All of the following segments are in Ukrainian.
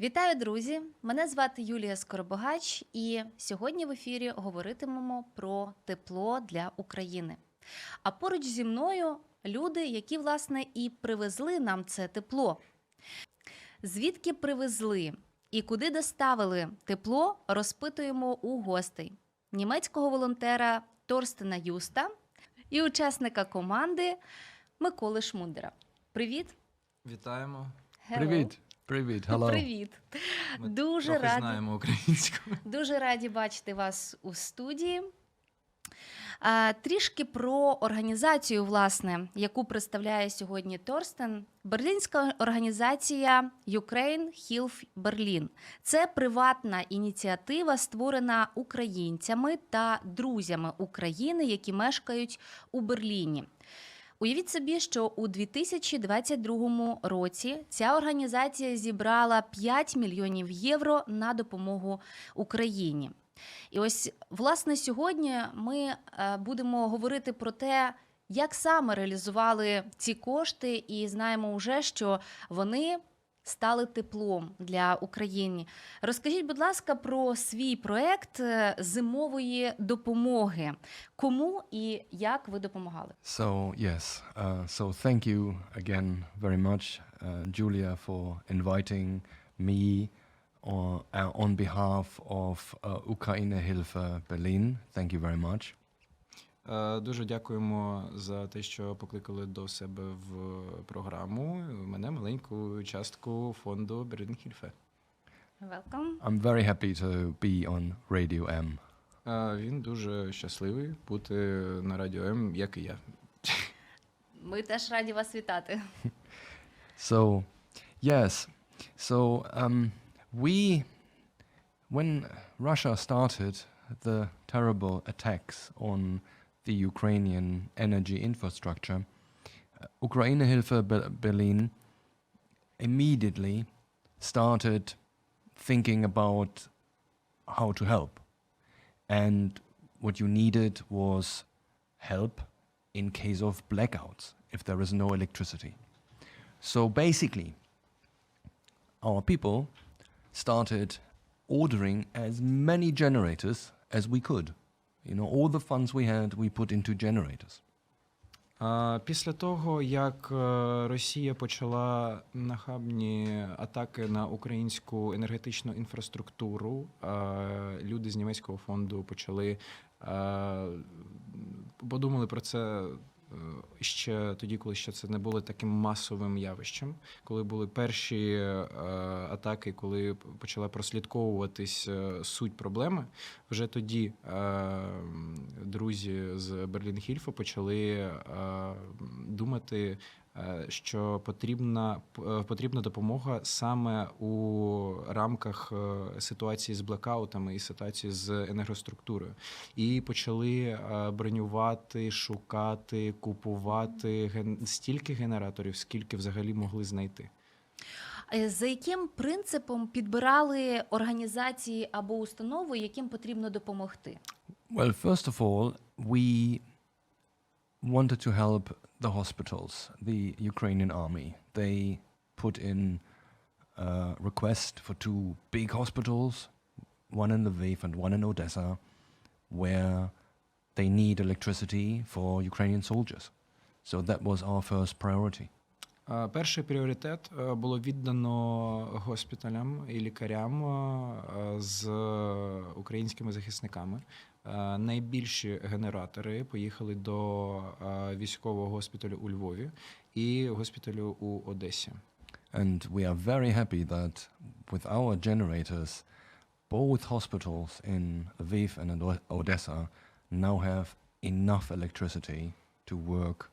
Вітаю, друзі! Мене звати Юлія Скоробогач, і сьогодні в ефірі говоритимемо про тепло для України. А поруч зі мною люди, які власне і привезли нам це тепло. Звідки привезли і куди доставили тепло, розпитуємо у гостей німецького волонтера Торстена Юста і учасника команди Миколи Шмундера. Привіт! Вітаємо. Hello. Привіт, привіт, hello. Привіт! Ми Дуже трохи раді. знаємо українську. Дуже раді бачити вас у студії. А, Трішки про організацію, власне, яку представляє сьогодні Торстен. Берлінська організація Ukraine Health Berlin. Це приватна ініціатива, створена українцями та друзями України, які мешкають у Берліні. Уявіть собі, що у 2022 році ця організація зібрала 5 мільйонів євро на допомогу Україні. І ось власне сьогодні ми е, будемо говорити про те, як саме реалізували ці кошти, і знаємо вже, що вони стали теплом для України. Розкажіть, будь ласка, про свій проект е, зимової допомоги. Кому і як ви допомагали? So, yes, uh, so thank you again very much, uh, Julia, for inviting me or, uh, on behalf of uh, Ukraine Hilfe Berlin. Thank you very much. Е, Дуже дякуємо за те, що покликали до себе в програму мене маленьку частку фонду Берденхільфе. Welcome. I'm very happy to be on Radio M. Е, Він дуже щасливий бути на радіо М, як і я. Ми теж раді вас вітати. So, yes, so um, we, when Russia started the terrible attacks on the Ukrainian energy infrastructure, uh, Ukraine Hilfe Berlin immediately started thinking about how to help. And what you needed was help in case of blackouts, if there is no electricity. So basically, our people started ordering as many generators as we could. You know, all the funds we had, we put into generators. А, Після того, як е, Росія почала нахабні атаки на українську енергетичну інфраструктуру, е, люди з німецького фонду почали е, подумали про це ще тоді, коли ще це не було таким масовим явищем, коли були перші е, атаки, коли почала прослідковуватись е, суть проблеми. Вже тоді е, друзі з Берлін-Хільфа почали е, думати, е, що потрібна, потрібна допомога саме у рамках е, ситуації з блекаутами і ситуації з енергоструктурою. І почали е, бронювати, шукати, купувати ген- стільки генераторів, скільки взагалі могли знайти. Е, За яким принципом підбирали організації або установи, яким потрібно допомогти? Well, first of all, we wanted to help the hospitals, the Ukrainian army. They put in a request for two big hospitals, one in Lviv and one in Odessa, where they need electricity for Ukrainian soldiers. So that was our first priority. Е, Перший пріоритет е, було віддано госпіталям і лікарям е, з українськими захисниками. Е, Найбільші генератори поїхали до е, військового госпіталю у Львові і госпіталю у Одесі. And we are very happy that with our generators, both hospitals in Lviv and Odessa now have enough electricity to work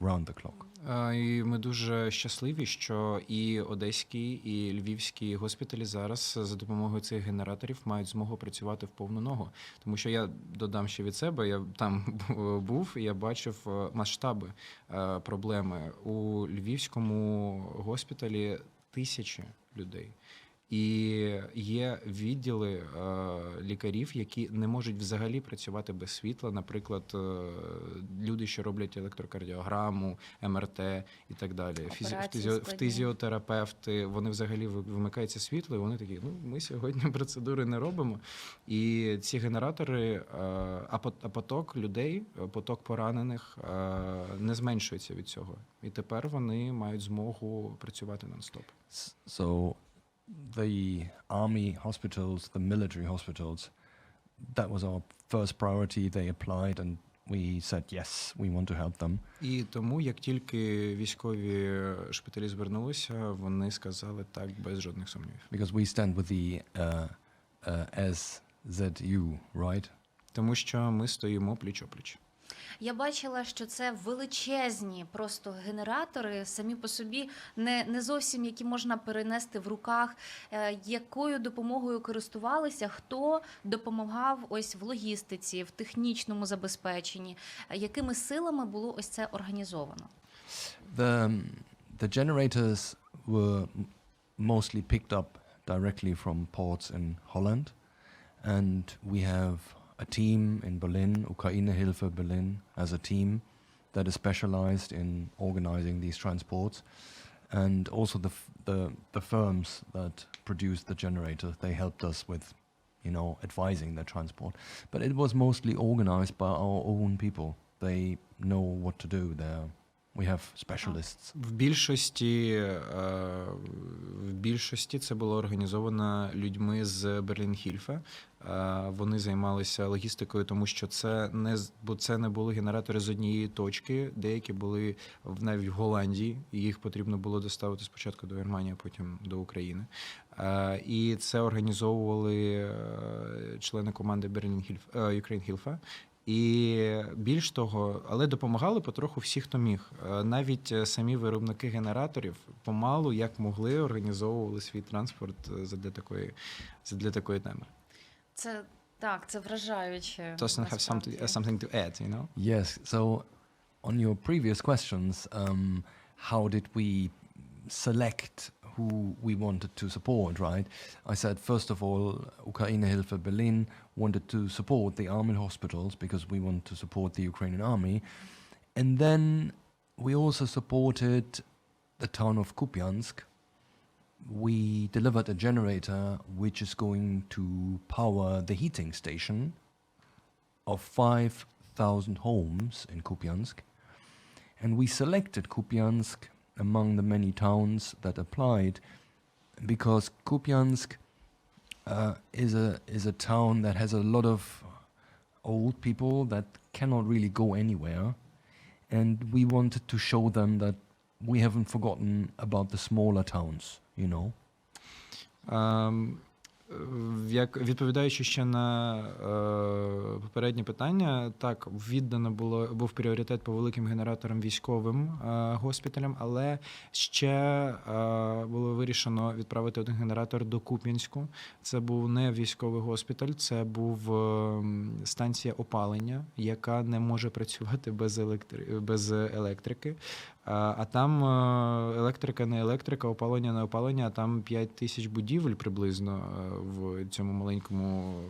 round the clock. І ми дуже щасливі, що і одеські, і львівські госпіталі зараз за допомогою цих генераторів мають змогу працювати в повну ногу. Тому що я додам ще від себе, я там був, і я бачив е, масштаби е, проблеми у львівському госпіталі тисячі людей. І є відділи е, лікарів, які не можуть взагалі працювати без світла. Наприклад, е, люди, що роблять електрокардіограму, МРТ і так далі. Фізі- Операції фізіо- складні. фтизіотерапевти, вони взагалі ви- вимикається світло, і вони такі: ну ми сьогодні процедури не робимо. І ці генератори, е, а пот- поток людей, е, поток поранених е, не зменшується від цього. І тепер вони мають змогу працювати нон-стоп. So the army hospitals, the military hospitals, that was our first priority. They applied and we said, yes, we want to help them. І тому, як тільки військові шпиталі звернулися, вони сказали так без жодних сумнівів. Because we stand with the uh, uh, SZU, right? Тому що ми стоїмо пліч-опліч. Я бачила, що це величезні просто генератори, самі по собі не, не зовсім які можна перенести в руках. Е, Якою допомогою користувалися, хто допомагав ось в логістиці, в технічному забезпеченні, якими силами було ось це організовано? The, the generators were mostly picked up directly from ports in Holland. And we have a team in Berlin, Ukraine Hilfe Berlin, as a team that is specialized in organizing these transports. And also the, the, the firms that produce the generator, they helped us with, you know, advising the transport. But it was mostly organized by our own people. They know what to do there. We have specialists. В більшості, е, в більшості це було організовано людьми з Berlin-Hilfe. Е, Вони займалися логістикою, тому що це не бо це не були генератори з однієї точки. Деякі були в навіть в Голландії, і їх потрібно було доставити спочатку до Германії, а потім до України. Е, І це організовували члени команди Berlin-Hilf Ukraine-Hilfe. І більш того, але допомагали потроху всі, хто міг. Е, Навіть е, самі виробники генераторів помалу, як могли, організовували свій транспорт е, задля такої, задля такої теми. Це так, це вражаюче. Doesn't have something, насправді. something to add, you know? Yes. So, on your previous questions, um, how did we select who we wanted to support, right? I said, first of all, Ukraine Hilfe Berlin wanted to support the army hospitals because we want to support the Ukrainian army. And then we also supported the town of Kupiansk. We delivered a generator which is going to power the heating station of 5,000 homes in Kupiansk. And we selected Kupiansk among the many towns that applied because Kupiansk uh, is a is a town that has a lot of old people that cannot really go anywhere, and we wanted to show them that we haven't forgotten about the smaller towns, you know. Um, Як відповідаючи ще на е, попереднє питання, так віддано було був пріоритет по великим генераторам військовим е, госпіталям, але ще е, було вирішено відправити один генератор до Куп'янську. Це був не військовий госпіталь, це був е, станція опалення, яка не може працювати без електри... без електрики. А, а там е, електрика не електрика, опалення не опалення, а там 5 тисяч будівель приблизно е, в цьому маленькому,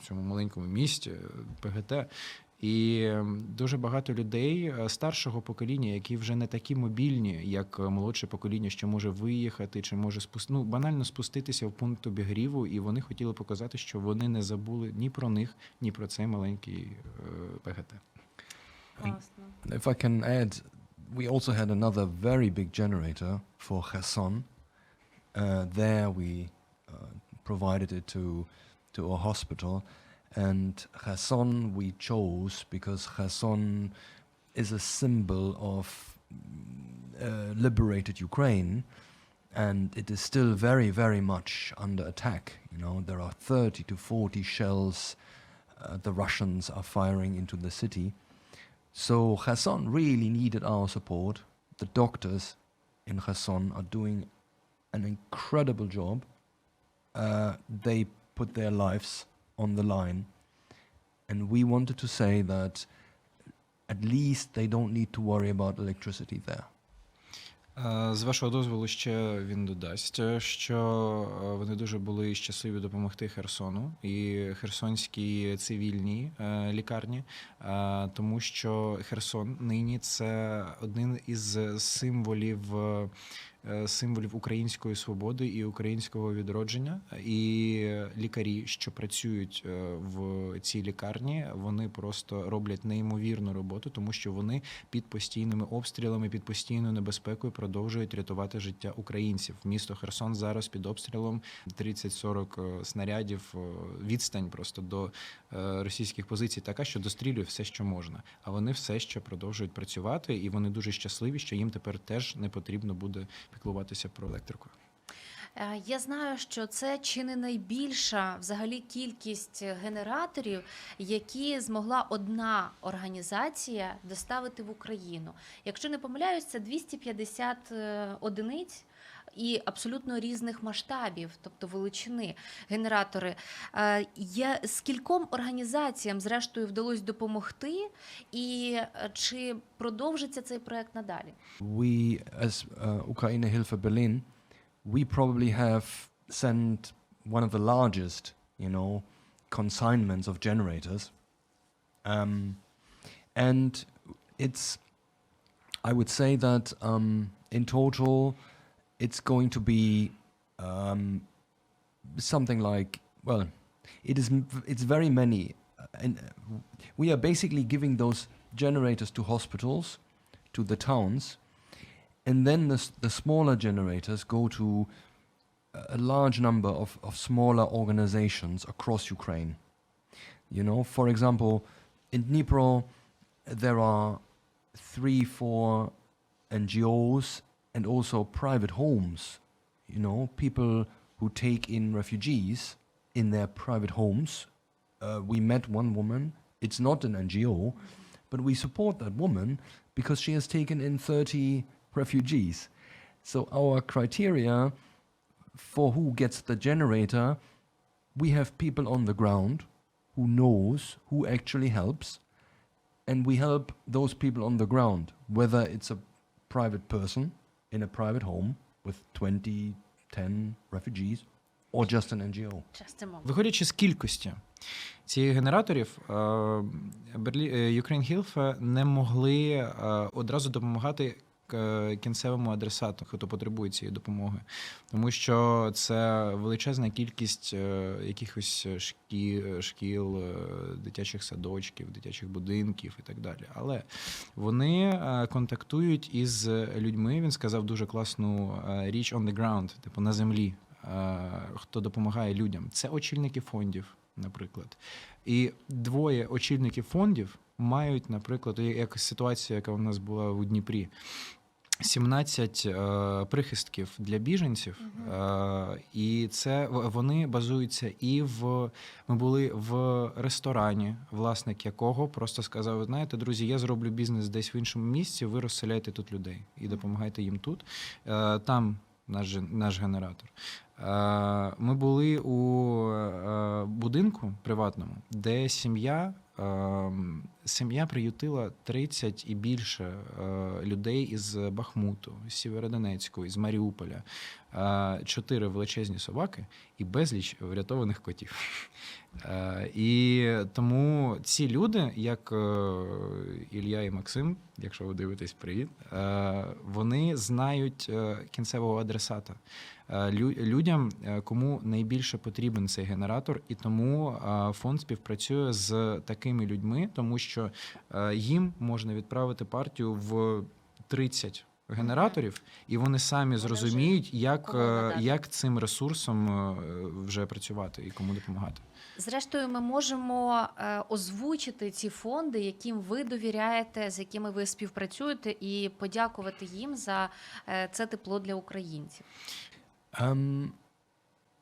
в цьому маленькому місті ПГТ. І дуже багато людей е, старшого покоління, які вже не такі мобільні, як молодше покоління, що може виїхати, чи може спусти, ну, банально спуститися в пункт обігріву, і вони хотіли показати, що вони не забули ні про них, ні про цей маленький ПГТ. Класно. If I can add, we also had another very big generator for Kherson. Uh, there we uh, provided it to to our hospital, and Kherson we chose because Kherson is a symbol of uh, liberated Ukraine, and it is still very very much under attack. You know there are 30 to 40 shells uh, the Russians are firing into the city. So Kherson really needed our support, the doctors in Kherson are doing an incredible job. Uh, they put their lives on the line. And we wanted to say that at least they don't need to worry about electricity there. Е, З вашого дозволу ще він додасть, е, що е, вони дуже були щасливі допомогти Херсону і херсонській цивільній лікарні, тому що Херсон нині це один із символів. Е, Символів української свободи і українського відродження, і лікарі, що працюють е, в цій лікарні, вони просто роблять неймовірну роботу, тому що вони під постійними обстрілами, під постійною небезпекою продовжують рятувати життя українців. Місто Херсон зараз під обстрілом 30-40 снарядів. е, Відстань просто до російських позицій така, що дострілює все, що можна. А вони все ще продовжують працювати, і вони дуже щасливі, що їм тепер теж не потрібно буде піклуватися про електрику. Е, Я знаю, що це чи не найбільша взагалі кількість генераторів, які змогла одна організація доставити в Україну. Якщо не помиляюсь, це 250 е, одиниць. І абсолютно різних масштабів, тобто величини генератори. Е, Я скільком організаціям, зрештою, вдалося допомогти, і е, чи продовжиться цей проект надалі? we, as uh, Ukraine Hilfe Berlin, we probably have sent one of the largest, you know, consignments of generators. Um, and it's, I would say that um, in total, it's going to be um, something like, well, it is, it's very many. uh, And uh, we are basically giving those generators to hospitals, to the towns, and then the, the smaller generators go to a- a large number of, of smaller organizations across Ukraine. You know, for example, in Dnipro, there are three, four NGOs and also private homes. You know, people who take in refugees in their private homes. Uh, we met one woman, it's not an NGO, but we support that woman because she has taken in 30 refugees. So our criteria for who gets the generator, we have people on the ground who knows who actually helps and we help those people on the ground whether it's a private person in a private home with 20 10 refugees or just an NGO. Just a moment. Виходячи з кількості цих генераторів, е, Берлі... е, Ukraine Health не могли е, одразу допомагати кінцевому адресату, хто потребує цієї допомоги, тому що це величезна кількість е, якихось шкі... шкіл, е, дитячих садочків, дитячих будинків і так далі. Але вони е, контактують із людьми. Він сказав дуже класну е, річ on the ground, типу на землі. е, Хто допомагає людям? Це очільники фондів, наприклад. І двоє очільників фондів мають, наприклад, якась ситуація, яка у нас була у Дніпрі. 17 е, прихистків для біженців, е, і це вони базуються і в ми були в ресторані, власник якого просто сказав: знаєте, друзі, я зроблю бізнес десь в іншому місці. Ви розселяйте тут людей і допомагайте їм тут. Е, Там наш наш генератор. Е, Ми були у е, будинку приватному, де сім'я. е, Сім'я приютила 30 і більше е, людей із Бахмуту, з Сєвєродонецьку, із Маріуполя, е, чотири величезні собаки і безліч врятованих котів. Е, І тому ці люди, як Ілля і Максим, якщо ви дивитесь, привіт, вони знають кінцевого адресата. Лю- Людям, кому найбільше потрібен цей генератор, і тому фонд співпрацює з такими людьми, тому що е, їм можна відправити партію в 30 генераторів, і вони самі зрозуміють, як, е, як цим ресурсом е, вже працювати і кому допомагати. Зрештою, ми можемо озвучити ці фонди, яким ви довіряєте, з якими ви співпрацюєте, і подякувати їм за це тепло для українців. Um,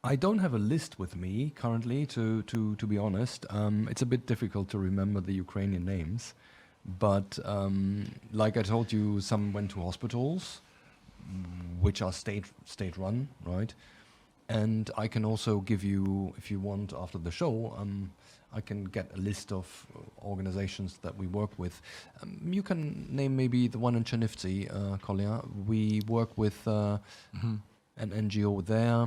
I don't have a list with me currently, to, to, to be honest. Um, it's a bit difficult to remember the Ukrainian names. But um, like I told you, some went to hospitals, which are state state run, right? And I can also give you, if you want, after the show, um, I can get a list of organizations that we work with. Um, you can name maybe the one in Chernivtsi, uh, Kolya. We work with uh, an NGO there.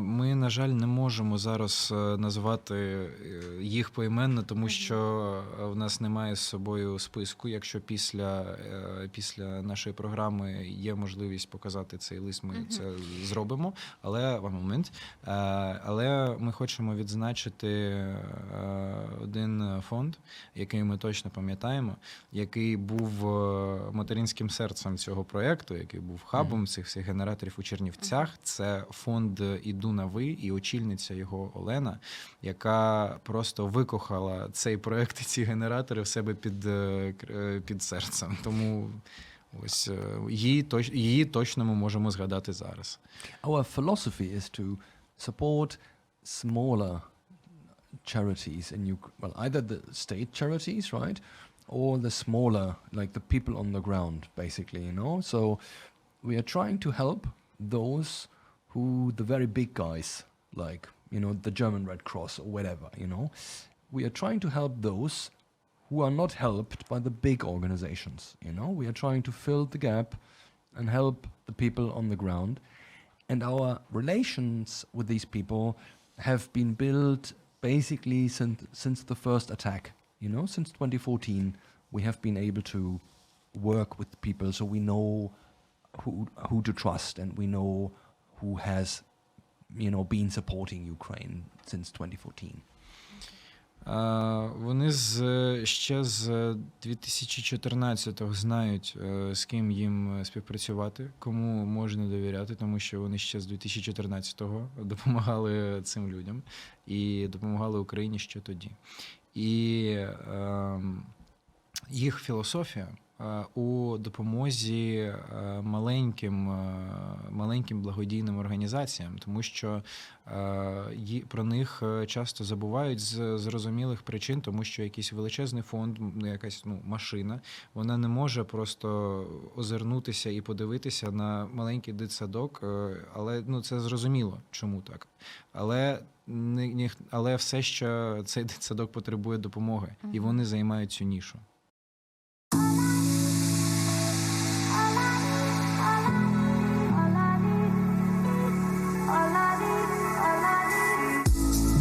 Ми, на жаль, не можемо зараз е, назвати е, їх поіменно, тому що е, в нас немає з собою списку. Якщо після, після нашої програми є можливість показати цей лист, ми це зробимо. Але. Е, Але ми хочемо відзначити один фонд, який ми точно пам'ятаємо, який був материнським серцем цього проєкту, який був хабом цих всіх генераторів у Чернівцях. Це фонд Іду на ви і очільниця його Олена, яка просто викохала цей проєкт і ці генератори в себе під, е, кр- е, під серцем. Тому ось е, її, точ, її точно ми можемо згадати зараз. Our philosophy is to support smaller charities in Ukraine. Well, either the state charities, right, or the smaller, like the people on the ground, basically. You know, so we are trying to help those who the very big guys, like you know the German Red Cross or whatever. You know, we are trying to help those who are not helped by the big organizations. You know, we are trying to fill the gap and help the people on the ground. And our relations with these people have been built basically since since the first attack. You know, since 2014, we have been able to work with people, so we know who who to trust, and we know who has, you know, been supporting Ukraine since 2014. А, Вони з е, ще з 2014-го знають, е, з ким їм е, співпрацювати, кому можна довіряти, тому що вони ще з 2014-го допомагали цим людям і допомагали Україні ще тоді. І е, їх філософія е, у допомозі е, маленьким, е, маленьким благодійним організаціям, тому що е, про них е, часто забувають з зрозумілих причин, тому що якийсь величезний фонд, ну, якась ну, машина, вона не може просто озирнутися і подивитися на маленький дитсадок, е, але ну це зрозуміло, чому так. Але але все, що цей дитсадок потребує допомоги, і вони займають цю нішу.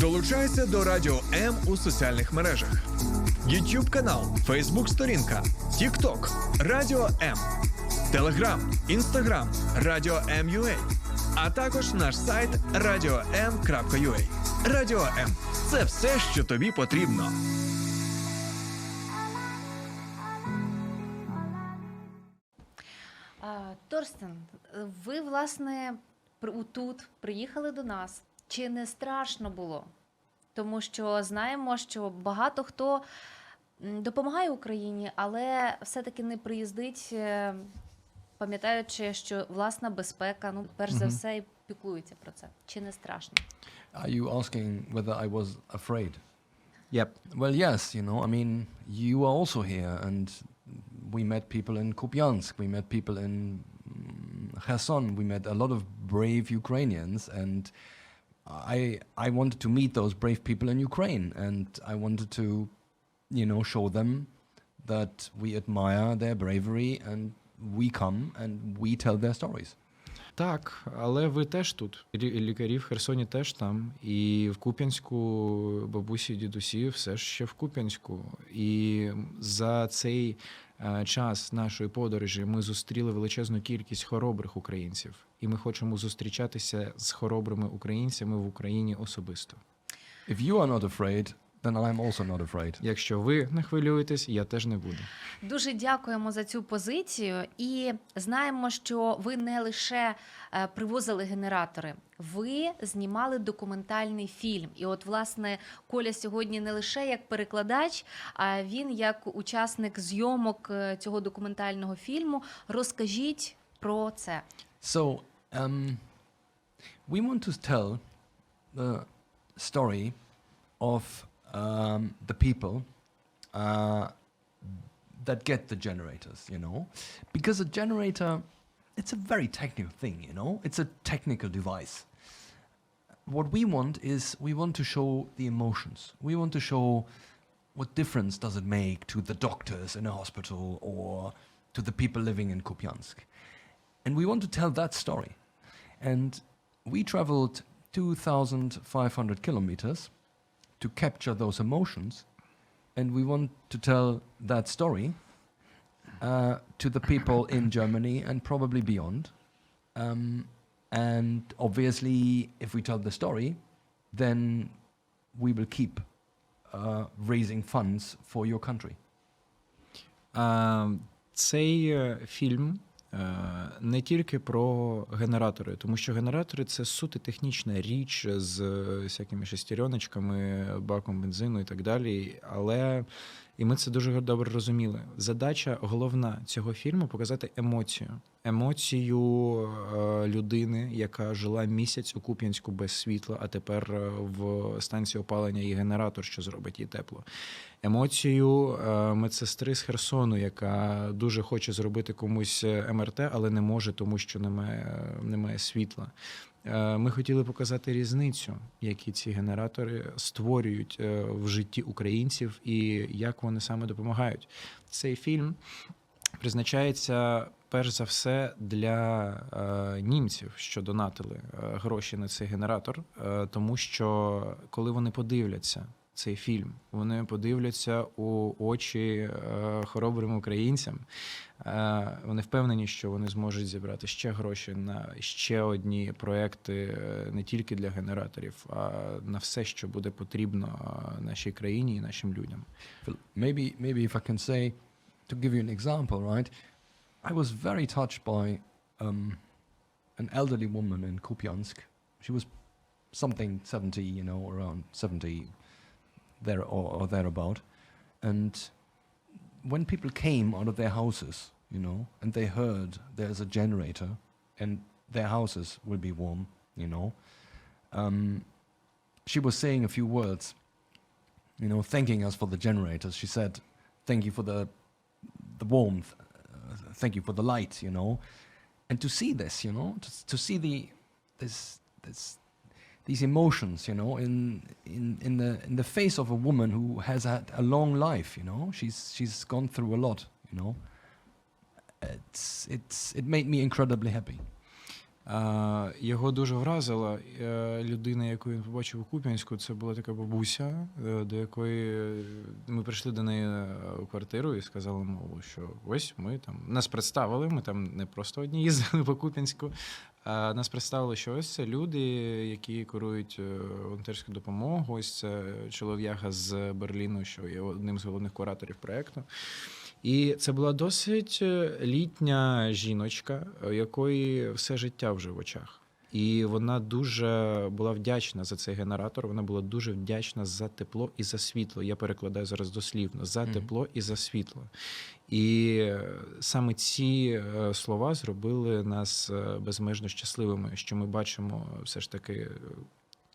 Долучайся до Радіо М у соціальних мережах: YouTube канал, Facebook сторінка, TikTok, Радіо М, Telegram, Instagram, Радіо М.UA, а також наш сайт radio.m.ua. Радіо М це все, що тобі потрібно. Торстен, ви власне тут приїхали до нас. Чи не страшно було? Тому що знаємо, що багато хто допомагає Україні, але все-таки не приїздить, е, пам'ятаючи, що власна безпека, ну, перш за все, і піклується про це. Чи не страшно? Are you asking whether I was afraid? Yep. Well, yes, you know, I mean, you are also here, and we met people in Kupiansk, we met people in mm, Kherson, we met a lot of brave Ukrainians, and I I wanted to meet those brave people in Ukraine, and I wanted to, you know, show them that we admire their bravery, and we come and we tell their stories. Так, але ви теж тут. Лі- Лікарі в Херсоні теж там. І в Куп'янську бабусі, дідусі все ще в Куп'янську. І за цей е, час нашої подорожі ми зустріли величезну кількість хоробрих українців. І ми хочемо зустрічатися з хоробрими українцями в Україні особисто. If you are not afraid, then I'm also not afraid. Якщо ви не хвилюєтесь, я теж не буду. Дуже дякуємо за цю позицію і знаємо, що ви не лише е, привозили генератори, ви знімали документальний фільм. І от, власне, Коля сьогодні не лише як перекладач, а він як учасник зйомок е, цього документального фільму. Розкажіть про це. So, um, we want to tell the story of um, the people uh, that get the generators, you know, because a generator, it's a very technical thing, you know, it's a technical device. What we want is we want to show the emotions. We want to show what difference does it make to the doctors in a hospital or to the people living in Kupiansk. And we want to tell that story. And we traveled 2,500 kilometers to capture those emotions. And we want to tell that story uh, to the people in Germany and probably beyond. Um, and obviously, if we tell the story, then we will keep uh, raising funds for your country. А, цей е, фільм е, не тільки про генератори, тому що генератори це суто технічна річ з е, всякими шестереночками, баком бензину і так далі. Але і ми це дуже добре розуміли. Задача головна цього фільму показати емоцію. Емоцію е, людини, яка жила місяць у Куп'янську без світла, а тепер е, в станції опалення є генератор, що зробить їй тепло емоцію е, медсестри з Херсону, яка дуже хоче зробити комусь е, МРТ, але не може, тому що немає, немає світла. Е, Ми хотіли показати різницю, які ці генератори створюють е, в житті українців і як вони саме допомагають. Цей фільм призначається перш за все для е, німців, що донатили е, гроші на цей генератор, е, тому що коли вони подивляться цей фільм, вони подивляться у очі е, хоробрим українцям. Е, вони впевнені, що вони зможуть зібрати ще гроші на ще одні проекти е, не тільки для генераторів, а на все, що буде потрібно нашій країні і нашим людям. Maybe, maybe if I can say, to give you an example, right? I was very touched by um, an elderly woman in Kupiansk. She was something 70, you know, around 70 there or, or thereabout. And when people came out of their houses, you know, and they heard there's a generator and their houses will be warm, you know, um, she was saying a few words, you know, thanking us for the generators. She said, "Thank you for the the warmth. Uh, thank you for the light." You know, and to see this, you know, to, to see the this this these emotions, you know, in in in the in the face of a woman who has had a long life. You know, she's she's gone through a lot. You know, it's it's it made me incredibly happy. Його дуже вразила е, людина, яку він побачив у Куп'янську. Це була така бабуся, е, до якої е, ми прийшли до неї у квартиру і сказали мову, що ось ми там нас представили. Ми там не просто одні їздили по Куп'янську. А нас представили, що ось це люди, які керують е, волонтерську допомогу. Ось це чолов'яга з Берліну, що є одним з головних кураторів проекту. І це була досить е, літня жіночка, у якої все життя вже в очах. І вона дуже була вдячна за цей генератор. Вона була дуже вдячна за тепло і за світло. Я перекладаю зараз дослівно за тепло і за світло. І е, саме ці е, слова зробили нас е, безмежно щасливими, що ми бачимо все ж таки.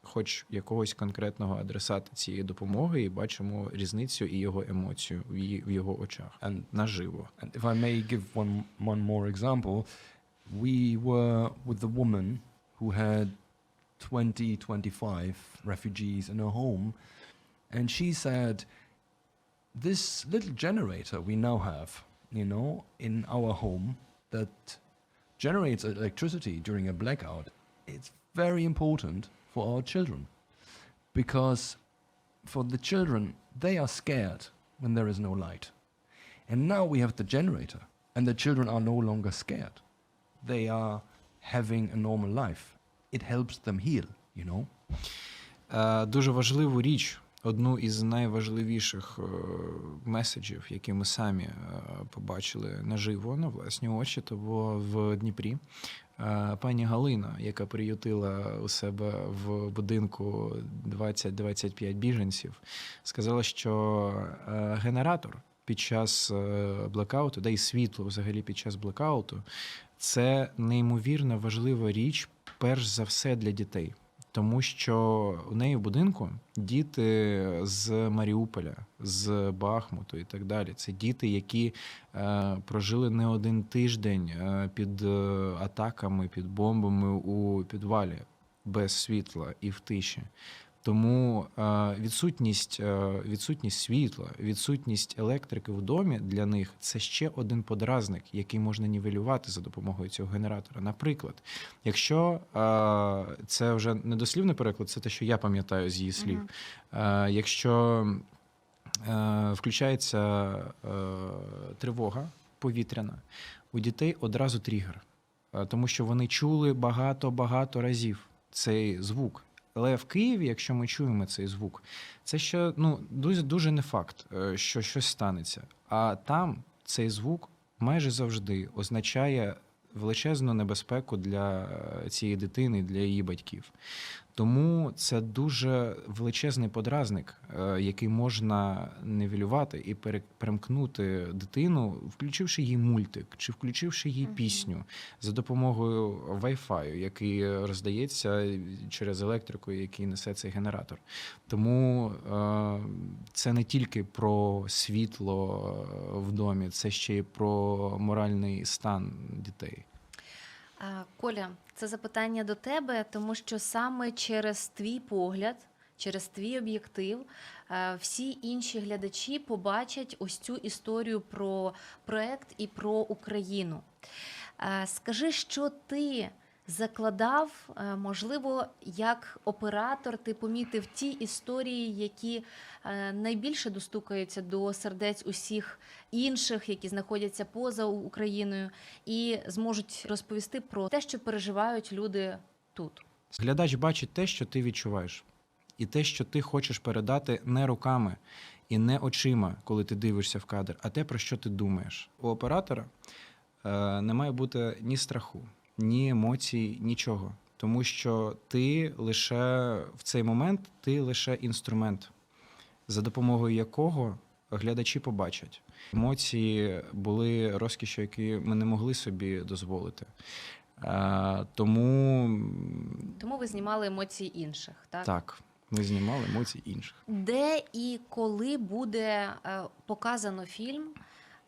Хоч якогось конкретного адресата цієї допомоги, і бачимо різницю і його емоцію в, її, в його очах And наживо. And if I may give one one more example, we were with the woman who had 20, 25 refugees in her home, and she said, "This little generator we now have, you know, in our home that generates electricity during a blackout, it's very important for our children, because for the children they are scared when there is no light." And now we have the generator, and the children are no longer scared. They are having a normal life. It helps them heal, you know. Е, Дуже важливу річ, одну із найважливіших е, меседжів, які ми самі е, побачили наживо на власні очі, то було в Дніпрі. Е, Пані Галина, яка приютила у себе в будинку 20-25 біженців, сказала, що генератор під час блекауту, да і світло взагалі під час блекауту, це неймовірно важлива річ, перш за все для дітей. Тому що у неї в будинку діти з Маріуполя, з Бахмуту і так далі. Це діти, які е, прожили не один тиждень е, під е, атаками, під бомбами у підвалі без світла і в тиші. Тому е, відсутність, е, відсутність світла, відсутність електрики в домі для них це ще один подразник, який можна нівелювати за допомогою цього генератора. Наприклад, якщо е, це вже не дослівний переклад, це те, що я пам'ятаю з її слів. Е, якщо включається тривога повітряна, у дітей одразу тригер, тому що вони чули багато-багато разів цей звук. Але в Києві, якщо ми чуємо цей звук, це ще ну, дуже, дуже не факт, е, що щось станеться. А там цей звук майже завжди означає величезну небезпеку для е, цієї дитини, для її батьків. Тому це дуже величезний подразник, е, який можна нивелювати і перемкнути дитину, включивши їй мультик чи включивши їй пісню за допомогою Wi-Fi, який роздається через електрику, який несе цей генератор. Тому е, це не тільки про світло е, в домі, це ще й про моральний стан дітей. А, Коля, це запитання до тебе, тому що саме через твій погляд, через твій об'єктив, е, всі інші глядачі побачать ось цю історію про проект і про Україну. Е, Скажи, що ти закладав, е, можливо, як оператор, ти помітив ті історії, які е, найбільше достукаються до сердець усіх інших, які знаходяться поза Україною, і зможуть розповісти про те, що переживають люди тут. Глядач бачить те, що ти відчуваєш, і те, що ти хочеш передати не руками і не очима, коли ти дивишся в кадр, а те, про що ти думаєш. У оператора е, не має бути ні страху, ні емоцій, нічого. Тому що ти лише в цей момент ти лише інструмент, за допомогою якого глядачі побачать. Емоції були розкіші, які ми не могли собі дозволити. Е, тому Тому ви знімали емоції інших, так? так, ми знімали емоції інших. Де і коли буде е, показано фільм?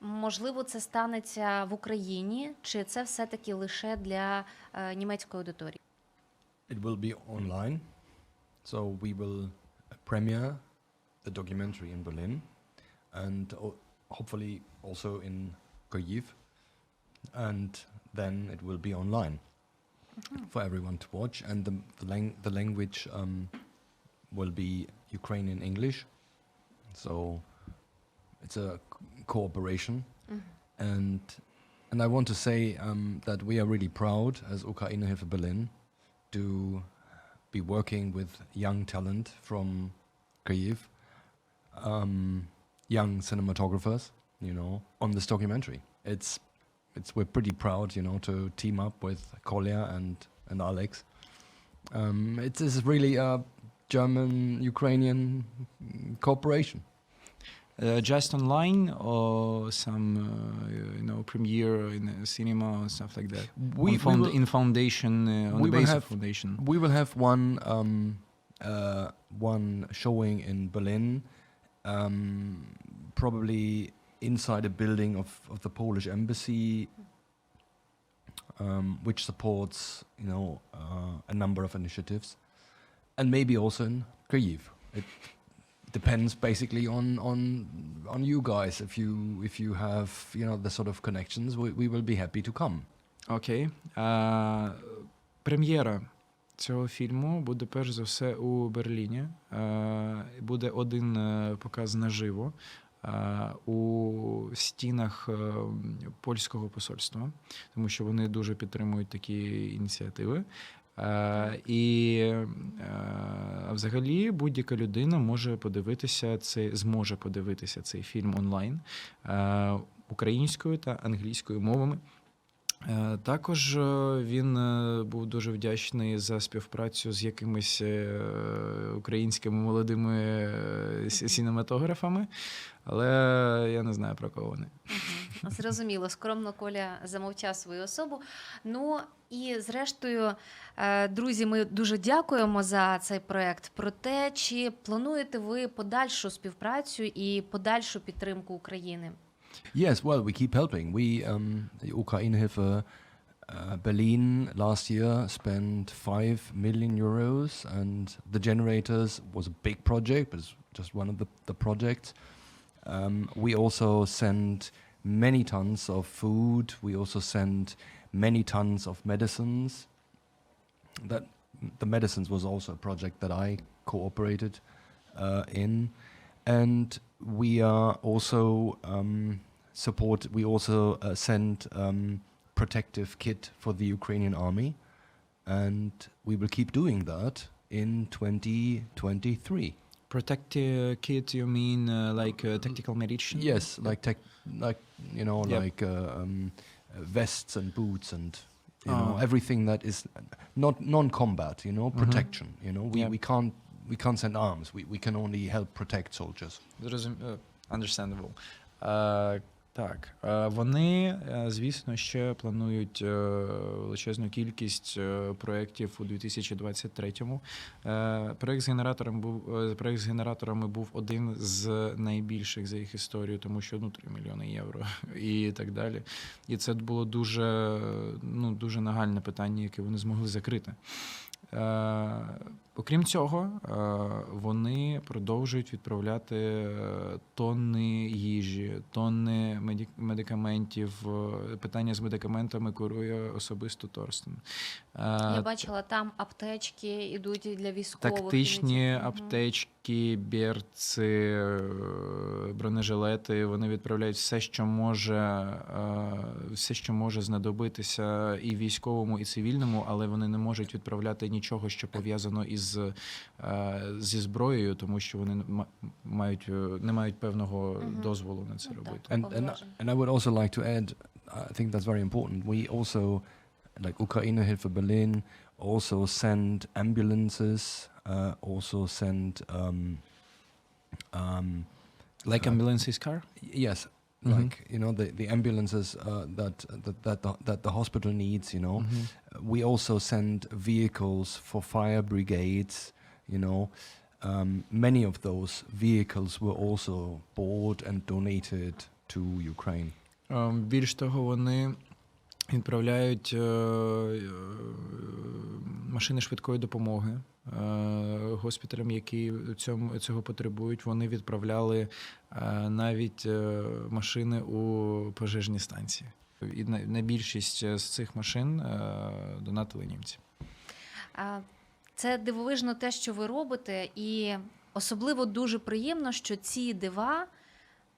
Можливо, це станеться в Україні, чи це все-таки лише для е, німецької аудиторії? It will be online. So we will uh, premiere the documentary in Berlin and o- hopefully also in Kyiv. And then it will be online for everyone to watch. And the, the, lang- the language um, will be Ukrainian English. So it's a cooperation. And, and I want to say um, that we are really proud as Ukraine Hilfe Berlin to be working with young talent from Kyiv, um, young cinematographers, you know, on this documentary. It's, it's we're pretty proud, you know, to team up with Kolya and and Alex. Um, it is really a German-Ukrainian mm, cooperation. Uh, just online or some, uh, you know, premiere in cinema or stuff like that. We, found, will- in foundation, uh, on the have- of foundation. We will have one um, uh, one showing in Berlin, um, probably inside a building of, of the Polish embassy, um, which supports you know uh, a number of initiatives, and maybe also in Kyiv. It depends basically on on on you guys. If you if you have you know the sort of connections, we, we will be happy to come. Окей. А, прем'єра цього фільму буде перш за все у Берліні. Буде один е, показ наживо у стінах е, польського посольства, тому що вони дуже підтримують такі ініціативи. А, і е, взагалі будь-яка людина може подивитися цей, зможе подивитися цей фільм онлайн е, українською та англійською мовами. Е, Також е, він е, був дуже вдячний за співпрацю з якимись українськими молодими сінематографами, але я не знаю про кого вони. Зрозуміло, скромно Коля замовчав свою особу. Ну і зрештою, друзі, ми дуже дякуємо за цей проект. Проте, чи плануєте ви подальшу співпрацю і подальшу підтримку України? Yes, well, we keep helping. We, um, the Ukraine-Hilfe uh, Berlin last year spent 5 million euros, and the generators was a big project, but it's just one of the, the projects. Um, we also sent many tons of food. We also sent many tons of medicines. That the medicines was also a project that I cooperated uh, in, and we are also um, support. We also uh, send um, protective kit for the Ukrainian army, and we will keep doing that in 2023. Protective kit, you mean uh, like uh, tactical medicine? Yes, like tech, like you know, Yep. like uh, um, vests and boots and you know Ah. everything that is not non-combat. You know, Mhm. protection. You know, we, Yep. we can't we can't send arms. We we can only help protect soldiers. Зрозум... е, Understandable. Е, так, е, вони, звісно, ще планують величезну кількість проєктів у 2023-му. Е, Проєкт з генератором з генераторами був один з найбільших за їх історію, тому що ну 3 мільйони євро і так далі. І це було дуже, ну, дуже нагальне питання, яке вони змогли закрити. Окрім цього, е, вони продовжують відправляти е, тонни їжі, тонни медикаментів. Е, Питання з медикаментами курує особисто Торстен. Я бачила, там аптечки йдуть для військових. Тактичні. Аптечки, берці, е, бронежилети. Вони відправляють все, що може, все, що може знадобитися і військовому, і цивільному, але вони не можуть відправляти нічого, що пов'язано із е, зі зброєю, тому що вони ма- мають е, не мають певного Мгм. дозволу на це Ну, так. робити. And and, Повноважень. and I would also like to add, I think that's very important. We also, like Ukraine Hilfe Berlin, also send ambulances, uh, also send um, um, Like uh, ambulances car? yes, Mhm. like you know the the ambulances uh, that that that the, that the hospital needs. You know, Мгм. we also send vehicles for fire brigades. You know, um, many of those vehicles were also bought and donated to Ukraine. Е, Більш того, вони відправляють е, е, машини швидкої допомоги е, госпіталям, які цьому, цього потребують. Вони відправляли навіть машини у пожежні станції. І на, більшість з цих машин донатили німці. Це дивовижно те, що ви робите, і особливо дуже приємно, що ці дива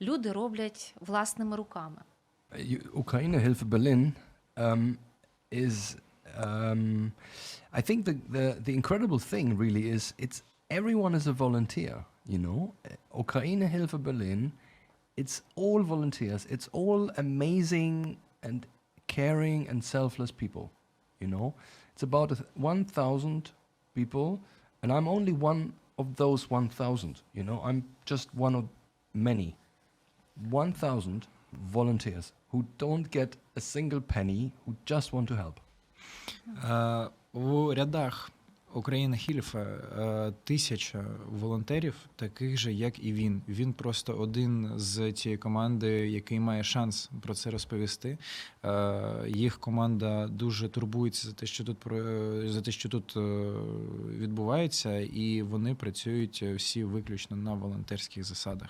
люди роблять власними руками. Ukraine Hilfe Berlin um, is, um, I think the, the the incredible thing really is it's everyone is a volunteer. You know, Uh, Ukraine Hilfe Berlin, it's all volunteers. It's all amazing and caring and selfless people. You know, it's about one thousand people, and I'm only one of those one thousand. You know, I'm just one of many. 1,000 volunteers who don't get a single penny, who just want to help. Е, У рядах України Хільфа е, тисяча волонтерів, таких же, як і він. Він просто один з цієї команди, який має шанс про це розповісти. Е, Їх команда дуже турбується за те, що тут за те, що тут відбувається, і вони працюють всі виключно на волонтерських засадах.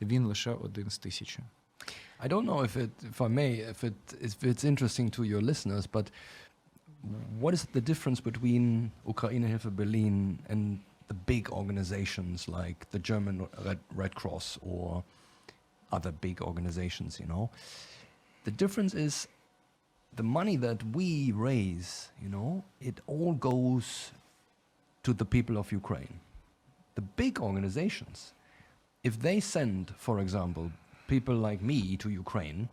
Він лише один з тисячі. I don't know if it, if I may, if it, if it's interesting to your listeners, but what is the difference between Ukraine Hilfe Berlin and the big organizations like the German Red, Red Cross or other big organizations? You know, the difference is the money that we raise. You know, it all goes to the people of Ukraine. The big organizations, if they send, for example, people like me to Ukraine,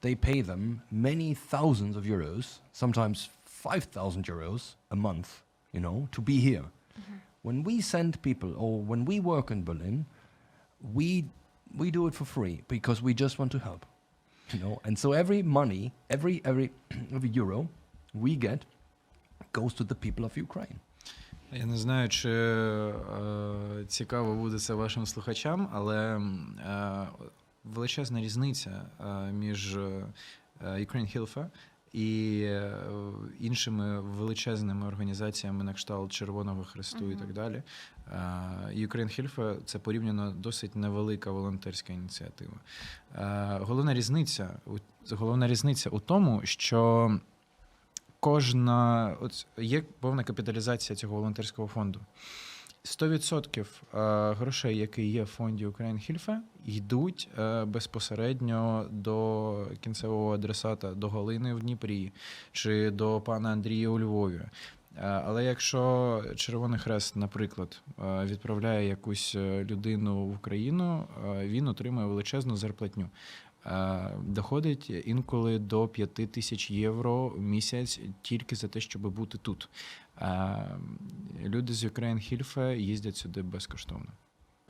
they pay them many thousands of euros, sometimes 5,000 euros a month, you know, to be here. When we send people or when we work in Berlin, we we do it for free because we just want to help. You know, and so every money, every every every euro we get goes to the people of Ukraine. Я не знаю, чи е, цікаво буде це вашим слухачам, але м, е, величезна різниця е, між е, Ukraine Hilfe і е, іншими величезними організаціями на кшталт Червоного Хресту і так далі. Ukraine Hilfe – це порівняно досить невелика волонтерська ініціатива. Головна різниця, головна різниця у тому, що кожна от є повна капіталізація цього волонтерського фонду. 100% е, грошей, які є в фонді Ukraine йдуть е, безпосередньо до кінцевого адресата, до Галини в Дніпрі чи до пана Андрія у Львові. Е, Але якщо Червоний Хрест, наприклад, відправляє якусь людину в Україну, він отримує величезну зарплатню. Е, Доходить інколи до 5 тисяч євро в місяць тільки за те, щоб бути тут. Е, Люди з Ukraine Hilfe їздять сюди безкоштовно.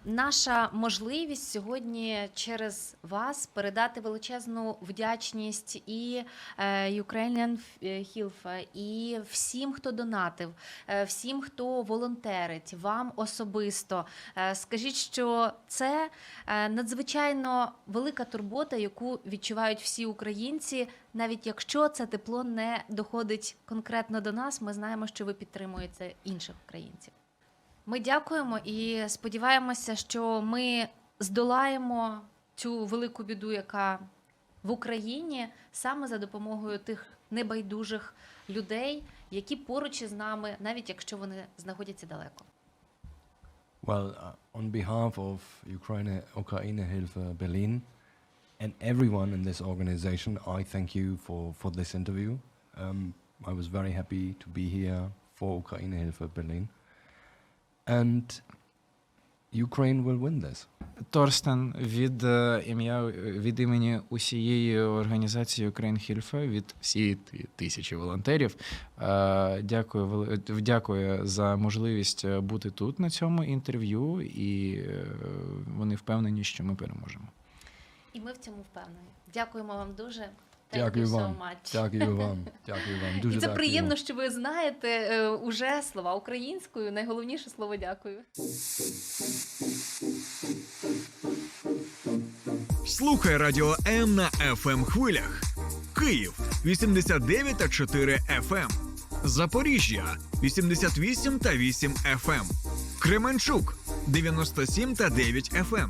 Наша можливість сьогодні через вас передати величезну вдячність і е, Ukrainian Hilfe, і всім, хто донатив, е, всім, хто волонтерить, вам особисто. Е, Скажіть, що це е, надзвичайно велика турбота, яку відчувають всі українці. Навіть якщо це тепло не доходить конкретно до нас, ми знаємо, що ви підтримуєте інших українців. Ми дякуємо і сподіваємося, що ми здолаємо цю велику біду, яка в Україні саме за допомогою тих небайдужих людей, які поруч із нами, навіть якщо вони знаходяться далеко. Well, uh, on behalf of Ukraine, Ukraine Hilfe Berlin and everyone in this organization, I thank you for, for this interview. Um, I was very happy to be here for Ukraine Hilfe Berlin. And Ukraine will win this. Торстен від е, ім'я від імені усієї організації Ukraine Hilfe, від всієї тисячі волонтерів. е, Дякую, вели- дякую за можливість е, бути тут на цьому інтерв'ю, і е, вони впевнені, що ми переможемо. І ми в цьому впевнені. Дякуємо вам дуже. Thank Дякую вам. Дякую вам. Дякую вам. І це дякую. приємно, що ви знаєте е, уже слова українською. Найголовніше слово дякую. Слухай радіо М на fm хвилях. Київ 89 та 4 FM. Запоріжжя 88 та 8 FM. Кременчук 97 та 9 FM.